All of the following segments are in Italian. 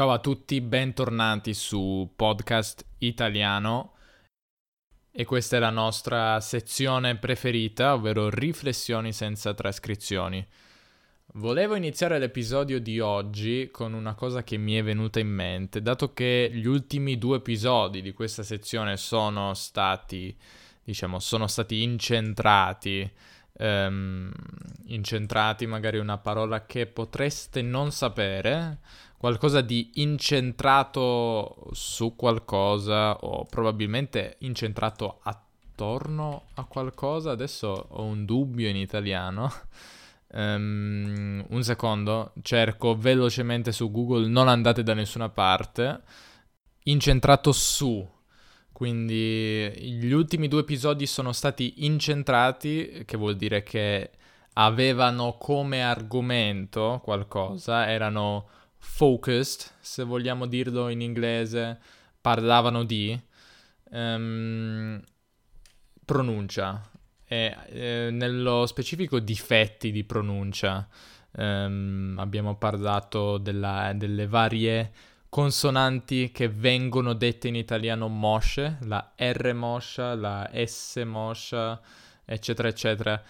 Ciao a tutti, bentornati su Podcast Italiano e questa è la nostra sezione preferita, ovvero riflessioni senza trascrizioni. Volevo iniziare l'episodio di oggi con una cosa che mi è venuta in mente, dato che gli ultimi due episodi di questa sezione sono stati, diciamo, sono stati incentrati, um, incentrati magari una parola che potreste non sapere, qualcosa di incentrato su qualcosa o probabilmente incentrato attorno a qualcosa, adesso ho un dubbio in italiano. Um, un secondo, cerco velocemente su Google, non andate da nessuna parte. Incentrato su. Quindi gli ultimi due episodi sono stati incentrati, che vuol dire che avevano come argomento qualcosa, erano focused, se vogliamo dirlo in inglese, parlavano di um, pronuncia e eh, nello specifico difetti di pronuncia. Um, abbiamo parlato della, delle varie consonanti che vengono dette in italiano mosce, la R moscia, la S moscia, eccetera, eccetera.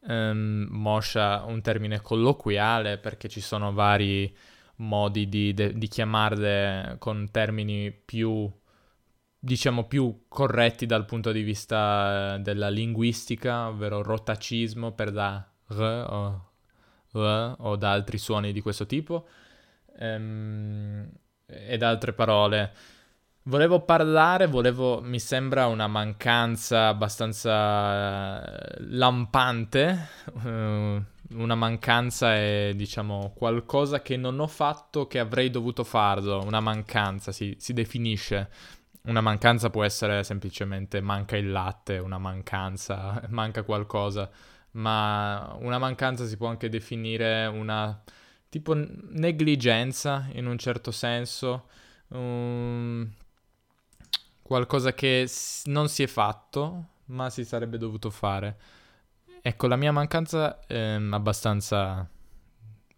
Um, moscia un termine colloquiale perché ci sono vari modi di, de, di chiamarle con termini più diciamo più corretti dal punto di vista eh, della linguistica, ovvero rotacismo per da r o r o da altri suoni di questo tipo ehm, ed altre parole. Volevo parlare, volevo, mi sembra una mancanza abbastanza eh, lampante, uh, una mancanza è diciamo qualcosa che non ho fatto che avrei dovuto farlo, una mancanza si, si definisce. Una mancanza può essere semplicemente manca il latte, una mancanza, manca qualcosa, ma una mancanza si può anche definire una tipo negligenza in un certo senso, um, qualcosa che non si è fatto, ma si sarebbe dovuto fare. Ecco, la mia mancanza è abbastanza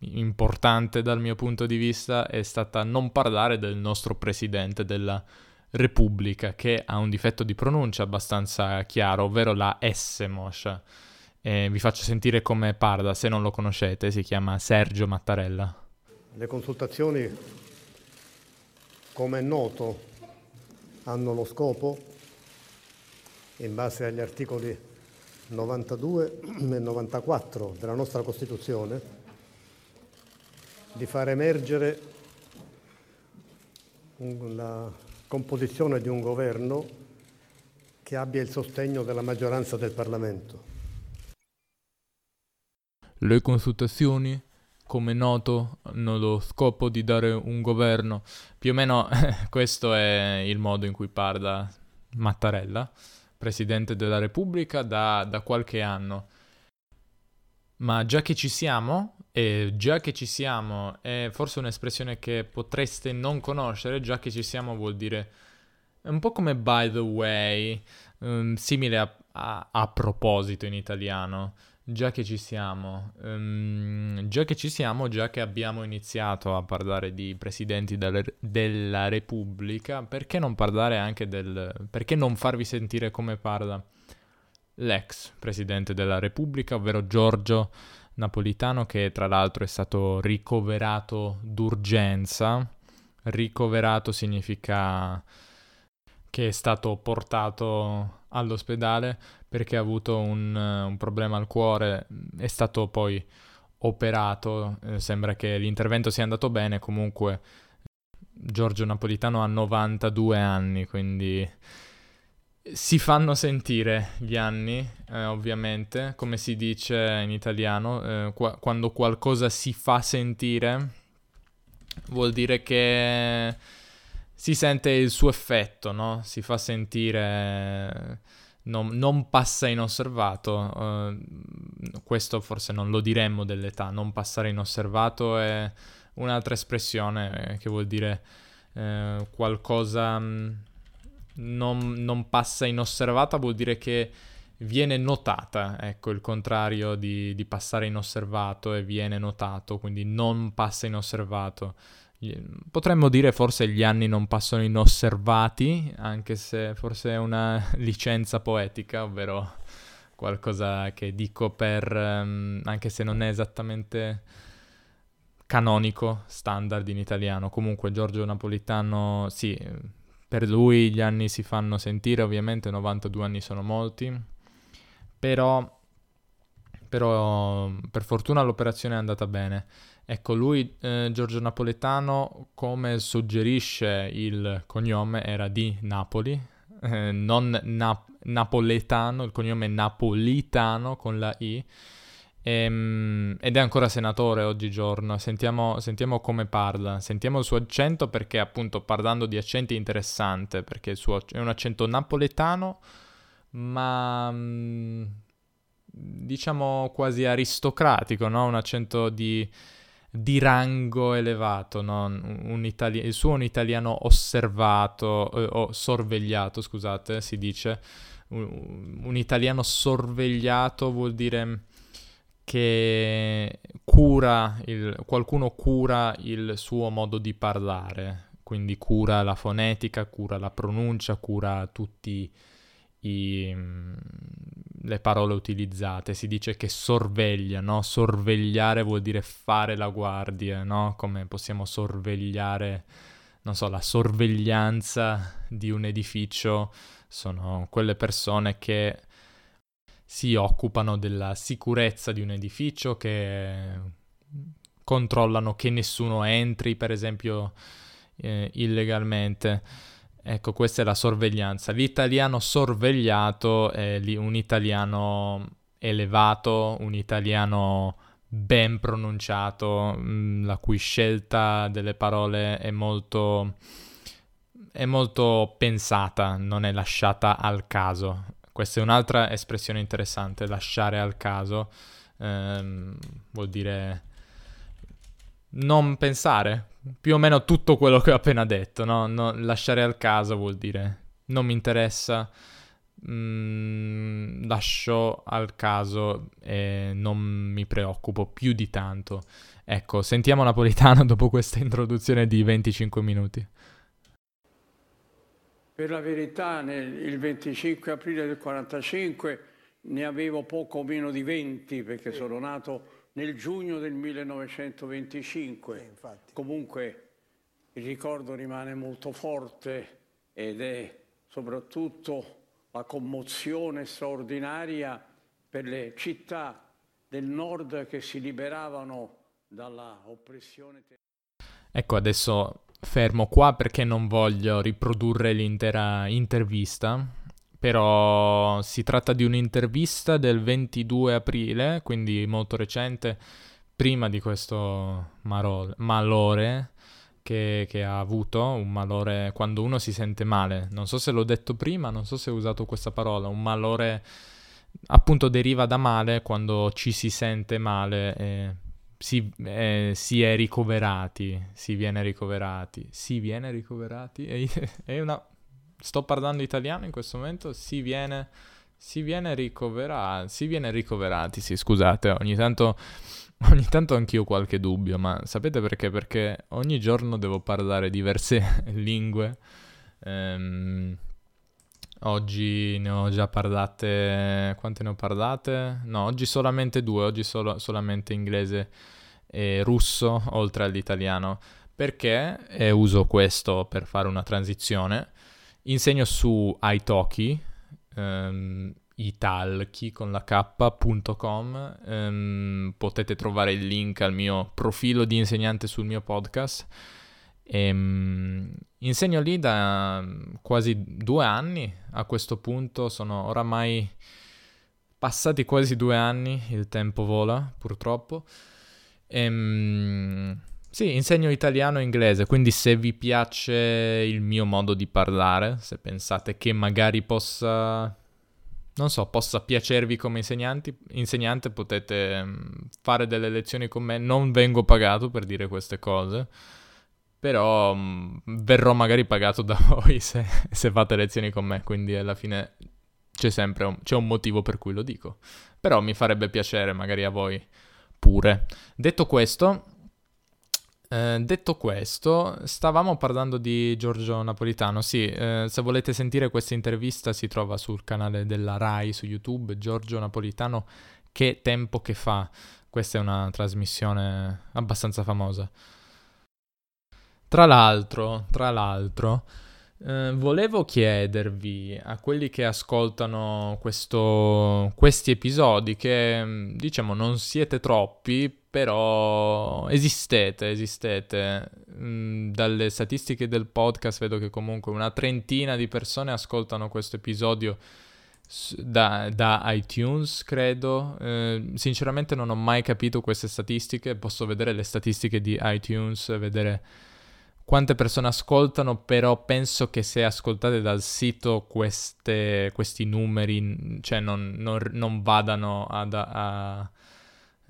importante dal mio punto di vista è stata non parlare del nostro presidente della Repubblica, che ha un difetto di pronuncia abbastanza chiaro, ovvero la S moscia. Eh, vi faccio sentire come parla, se non lo conoscete, si chiama Sergio Mattarella. Le consultazioni, come è noto, hanno lo scopo, in base agli articoli 92 e 94 della nostra Costituzione, di far emergere la composizione di un governo che abbia il sostegno della maggioranza del Parlamento. Le consultazioni, come noto, hanno lo scopo di dare un governo. Più o meno questo è il modo in cui parla Mattarella, Presidente della Repubblica, da, da qualche anno. Ma già che ci siamo, e già che ci siamo, è forse un'espressione che potreste non conoscere, già che ci siamo vuol dire un po' come by the way, um, simile a, a, a, proposito in italiano, già che ci siamo, um, già che ci siamo, già che abbiamo iniziato a parlare di presidenti della, della Repubblica, perché non parlare anche del... perché non farvi sentire come parla l'ex presidente della Repubblica, ovvero Giorgio Napolitano, che tra l'altro è stato ricoverato d'urgenza. Ricoverato significa che è stato portato all'ospedale perché ha avuto un, un problema al cuore, è stato poi operato, eh, sembra che l'intervento sia andato bene, comunque Giorgio Napolitano ha 92 anni, quindi si fanno sentire gli anni, eh, ovviamente, come si dice in italiano, eh, qua- quando qualcosa si fa sentire vuol dire che si sente il suo effetto, no? Si fa sentire, non, non passa inosservato, uh, questo forse non lo diremmo dell'età, non passare inosservato è un'altra espressione che vuol dire uh, qualcosa... Um, non, non passa inosservata vuol dire che viene notata, ecco il contrario di, di, passare inosservato e viene notato, quindi non passa inosservato. Potremmo dire forse gli anni non passano inosservati, anche se forse è una licenza poetica, ovvero qualcosa che dico per, um, anche se non è esattamente canonico, standard in italiano. Comunque Giorgio Napolitano, sì, per lui gli anni si fanno sentire, ovviamente 92 anni sono molti, però, però per fortuna l'operazione è andata bene. Ecco, lui, eh, Giorgio Napoletano, come suggerisce il cognome, era di Napoli, eh, non na- napoletano, il cognome napolitano con la I, ehm, ed è ancora senatore oggigiorno. Sentiamo, sentiamo, come parla, sentiamo il suo accento perché appunto parlando di accenti è interessante, perché suo, è un accento napoletano, ma... Mm, diciamo quasi aristocratico, no? Un accento di di rango elevato, no? un itali- il suo un italiano osservato, eh, o sorvegliato, scusate, si dice. Un, un italiano sorvegliato vuol dire che cura il, qualcuno cura il suo modo di parlare, quindi cura la fonetica, cura la pronuncia, cura tutti i, le parole utilizzate, si dice che sorveglia, no? Sorvegliare vuol dire fare la guardia, no? Come possiamo sorvegliare, non so, la sorveglianza di un edificio sono quelle persone che si occupano della sicurezza di un edificio, che controllano che nessuno entri, per esempio, eh, illegalmente. Ecco, questa è la sorveglianza. L'italiano sorvegliato è un italiano elevato, un italiano ben pronunciato, mm, la cui scelta delle parole è molto, è molto pensata, non è lasciata al caso. Questa è un'altra espressione interessante, lasciare al caso. Ehm, vuol dire non pensare, più o meno tutto quello che ho appena detto, no? no lasciare al caso vuol dire non mi interessa, mm, lascio al caso e non mi preoccupo più di tanto. Ecco, sentiamo Napolitano dopo questa introduzione di 25 minuti. Per la verità, nel, il 25 aprile del 45 ne avevo poco meno di 20 perché sono nato nel giugno del 1925. Eh, Comunque il ricordo rimane molto forte ed è soprattutto la commozione straordinaria per le città del nord che si liberavano dalla oppressione. Ecco, adesso fermo qua perché non voglio riprodurre l'intera intervista, però si tratta di un'intervista del 22 aprile, quindi molto recente, prima di questo marol- malore che, che, ha avuto, un malore quando uno si sente male. Non so se l'ho detto prima, non so se ho usato questa parola, un malore appunto deriva da male quando ci si sente male. E si, eh, si, è ricoverati, si viene ricoverati, si viene ricoverati, è una sto parlando italiano in questo momento, si viene, si viene ricoverati, si viene ricoverati, sì, scusate, ogni tanto, ogni tanto anch'io ho qualche dubbio, ma sapete perché? Perché ogni giorno devo parlare diverse lingue. Ehm, oggi ne ho già parlate, quante ne ho parlate? No, oggi solamente due, oggi solo, solamente inglese e russo, oltre all'italiano. Perché? E uso questo per fare una transizione Insegno su italki, um, italki con la k.com, um, ehm, potete trovare il link al mio profilo di insegnante sul mio podcast. Um, insegno lì da quasi due anni, a questo punto sono oramai passati quasi due anni, il tempo vola purtroppo. E, sì, insegno italiano e inglese, quindi se vi piace il mio modo di parlare, se pensate che magari possa, non so, possa piacervi come insegnante, potete mm, fare delle lezioni con me. Non vengo pagato per dire queste cose, però mm, verrò magari pagato da voi se, se, fate lezioni con me, quindi alla fine c'è sempre un, c'è un motivo per cui lo dico. Però mi farebbe piacere magari a voi pure. Detto questo Eh, detto questo, stavamo parlando di Giorgio Napolitano. Sì, eh, se volete sentire questa intervista si trova sul canale della RAI su YouTube, Giorgio Napolitano, che tempo che fa. Questa è una trasmissione abbastanza famosa. Tra l'altro, tra l'altro, eh, volevo chiedervi a quelli che ascoltano questo, questi episodi, che mm, diciamo non siete troppi, però esistete, esistete. Mm, dalle statistiche del podcast vedo che comunque una trentina di persone ascoltano questo episodio da, da iTunes, credo. Eh, sinceramente non ho mai capito queste statistiche, posso vedere le statistiche di iTunes, vedere quante persone ascoltano, però penso che se ascoltate dal sito queste, questi numeri, cioè non, non, non vadano ad, a,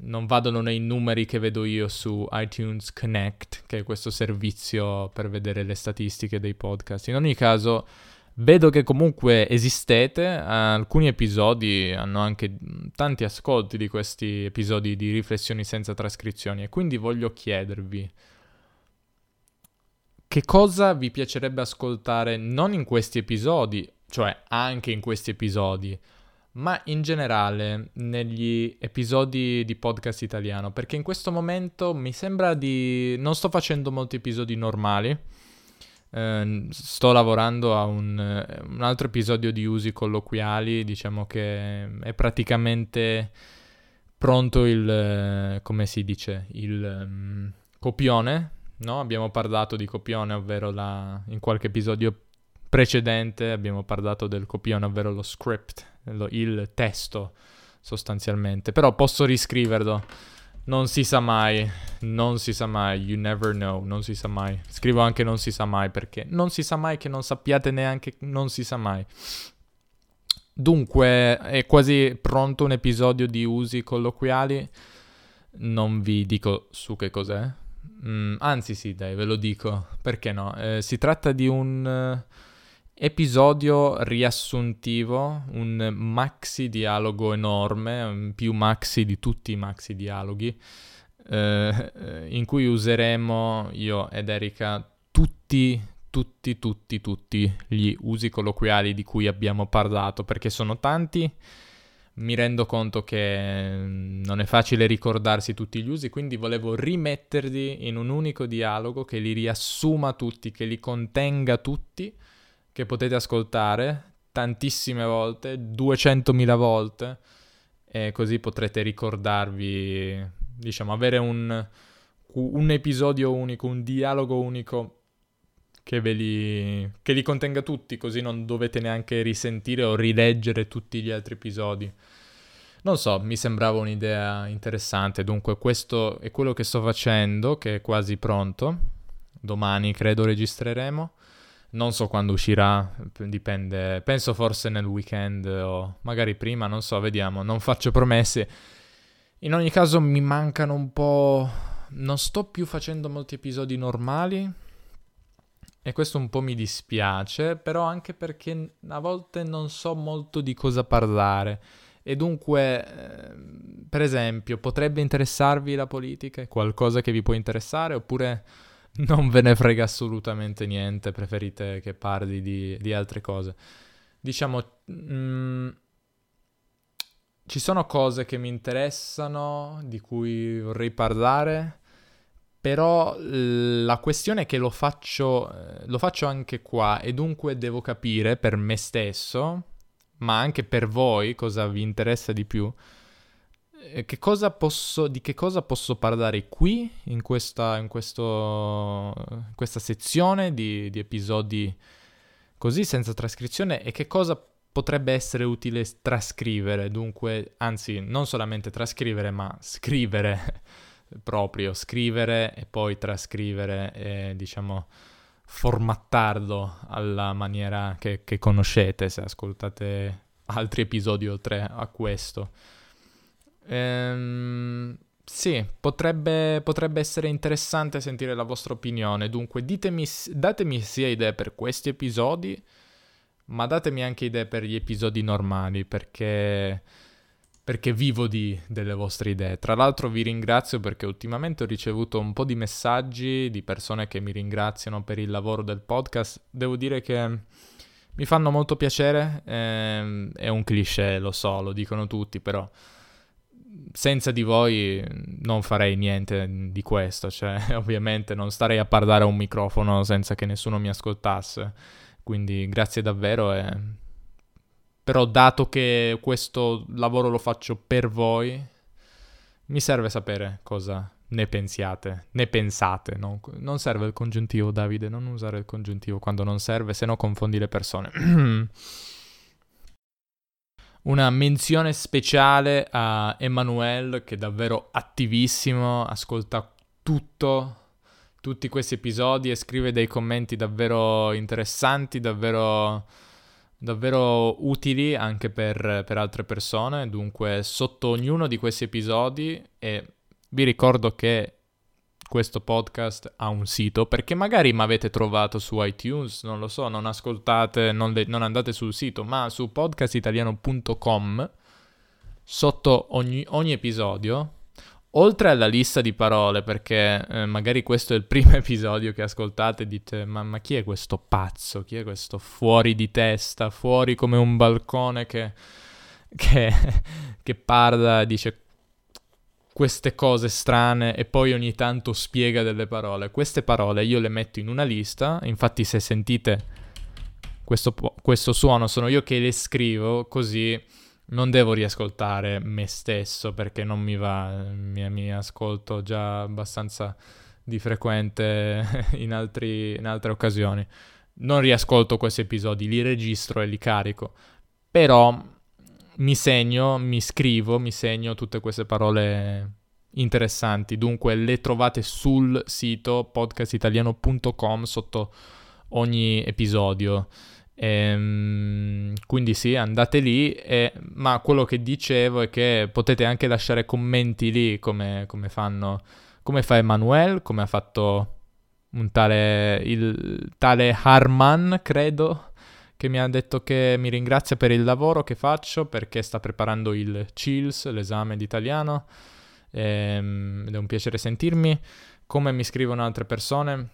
non vadano nei numeri che vedo io su iTunes Connect, che è questo servizio per vedere le statistiche dei podcast. In ogni caso, vedo che comunque esistete, alcuni episodi hanno anche tanti ascolti di questi episodi di riflessioni senza trascrizioni e quindi voglio chiedervi che cosa vi piacerebbe ascoltare non in questi episodi, cioè anche in questi episodi, ma in generale negli episodi di podcast italiano, perché in questo momento mi sembra di... non sto facendo molti episodi normali, eh, sto lavorando a un, un, altro episodio di usi colloquiali, diciamo che è praticamente pronto il, come si dice, il um, copione no? Abbiamo parlato di copione, ovvero la... in qualche episodio precedente abbiamo parlato del copione, ovvero lo script. Il testo sostanzialmente. Però posso riscriverlo. Non si sa mai, non si sa mai, you never know, non si sa mai. Scrivo anche non si sa mai perché non si sa mai che non sappiate neanche non si sa mai. Dunque, è quasi pronto un episodio di usi colloquiali. Non vi dico su che cos'è, Mm, anzi sì, dai, ve lo dico, perché no? Eh, si tratta di un uh, episodio riassuntivo, un maxi dialogo enorme, più maxi di tutti i maxi dialoghi, eh, in cui useremo io ed Erika tutti, tutti, tutti, tutti gli usi colloquiali di cui abbiamo parlato, perché sono tanti. Mi rendo conto che non è facile ricordarsi tutti gli usi, quindi volevo rimetterli in un unico dialogo che li riassuma tutti, che li contenga tutti, che potete ascoltare tantissime volte, 200.000 volte, e così potrete ricordarvi, diciamo, avere un, un episodio unico, un dialogo unico che, li, che li contenga tutti, così non dovete neanche risentire o rileggere tutti gli altri episodi. Non so, mi sembrava un'idea interessante, dunque questo è quello che sto facendo, che è quasi pronto. Domani credo registreremo. Non so quando uscirà, dipende, penso forse nel weekend o magari prima, non so, vediamo, non faccio promesse. In ogni caso mi mancano un po'... Non sto più facendo molti episodi normali, e questo un po' mi dispiace, però anche perché a volte non so molto di cosa parlare. E dunque, eh, per esempio, potrebbe interessarvi la politica? È qualcosa che vi può interessare? Oppure non ve ne frega assolutamente niente, preferite che parli di, di altre cose? Diciamo, mh, mm, ci sono cose che mi interessano, di cui vorrei parlare, però la questione è che lo faccio, lo faccio anche qua e dunque devo capire per me stesso, ma anche per voi cosa vi interessa di più, che cosa posso, di che cosa posso parlare qui in questa, in questo, in questa sezione di, di episodi così senza trascrizione e che cosa potrebbe essere utile trascrivere, dunque, anzi, non solamente trascrivere, ma scrivere proprio scrivere e poi trascrivere e diciamo formattarlo alla maniera che, che conoscete se ascoltate altri episodi oltre a questo. Ehm, sì, potrebbe, potrebbe, essere interessante sentire la vostra opinione, dunque ditemi, datemi sia idee per questi episodi, ma datemi anche idee per gli episodi normali, perché perché vivo di, delle vostre idee. Tra l'altro vi ringrazio perché ultimamente ho ricevuto un po' di messaggi di persone che mi ringraziano per il lavoro del podcast. Devo dire che mi fanno molto piacere, ehm, è un cliché, lo so, lo dicono tutti, però senza di voi non farei niente di questo, cioè ovviamente non starei a parlare a un microfono senza che nessuno mi ascoltasse. Quindi grazie davvero e però dato che questo lavoro lo faccio per voi, mi serve sapere cosa ne pensiate, ne pensate. No? Non serve il congiuntivo, Davide, non usare il congiuntivo quando non serve, se no confondi le persone. Una menzione speciale a Emanuele, che è davvero attivissimo, ascolta tutto, tutti questi episodi e scrive dei commenti davvero interessanti, davvero davvero utili anche per, per, altre persone. Dunque, sotto ognuno di questi episodi, e vi ricordo che questo podcast ha un sito, perché magari mi avete trovato su iTunes, non lo so, non ascoltate, non, le, non andate sul sito, ma su podcastitaliano.com, sotto ogni, ogni episodio oltre alla lista di parole, perché eh, magari questo è il primo episodio che ascoltate dite ma, ma, chi è questo pazzo, chi è questo fuori di testa, fuori come un balcone che, che, che parla, dice queste cose strane e poi ogni tanto spiega delle parole. Queste parole io le metto in una lista, infatti se sentite questo, questo suono sono io che le scrivo così non devo riascoltare me stesso perché non mi va, mi, mi ascolto già abbastanza di frequente in, altri, in altre occasioni. Non riascolto questi episodi, li registro e li carico, però mi segno, mi scrivo, mi segno tutte queste parole interessanti. Dunque le trovate sul sito podcastitaliano.com sotto ogni episodio. Ehm, quindi sì, andate lì, e, ma quello che dicevo è che potete anche lasciare commenti lì come, come fanno, come fa Emanuele, come ha fatto un tale, il tale Harman, credo, che mi ha detto che mi ringrazia per il lavoro che faccio perché sta preparando il CILS, l'esame d'italiano, ehm, ed è un piacere sentirmi. Come mi scrivono altre persone,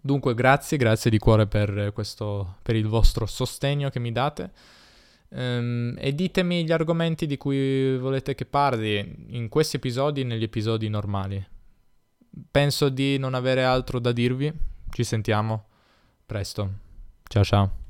Dunque grazie, grazie di cuore per, questo, per il vostro sostegno che mi date. Um, e ditemi gli argomenti di cui volete che parli in questi episodi e negli episodi normali. Penso di non avere altro da dirvi. Ci sentiamo presto. Ciao ciao.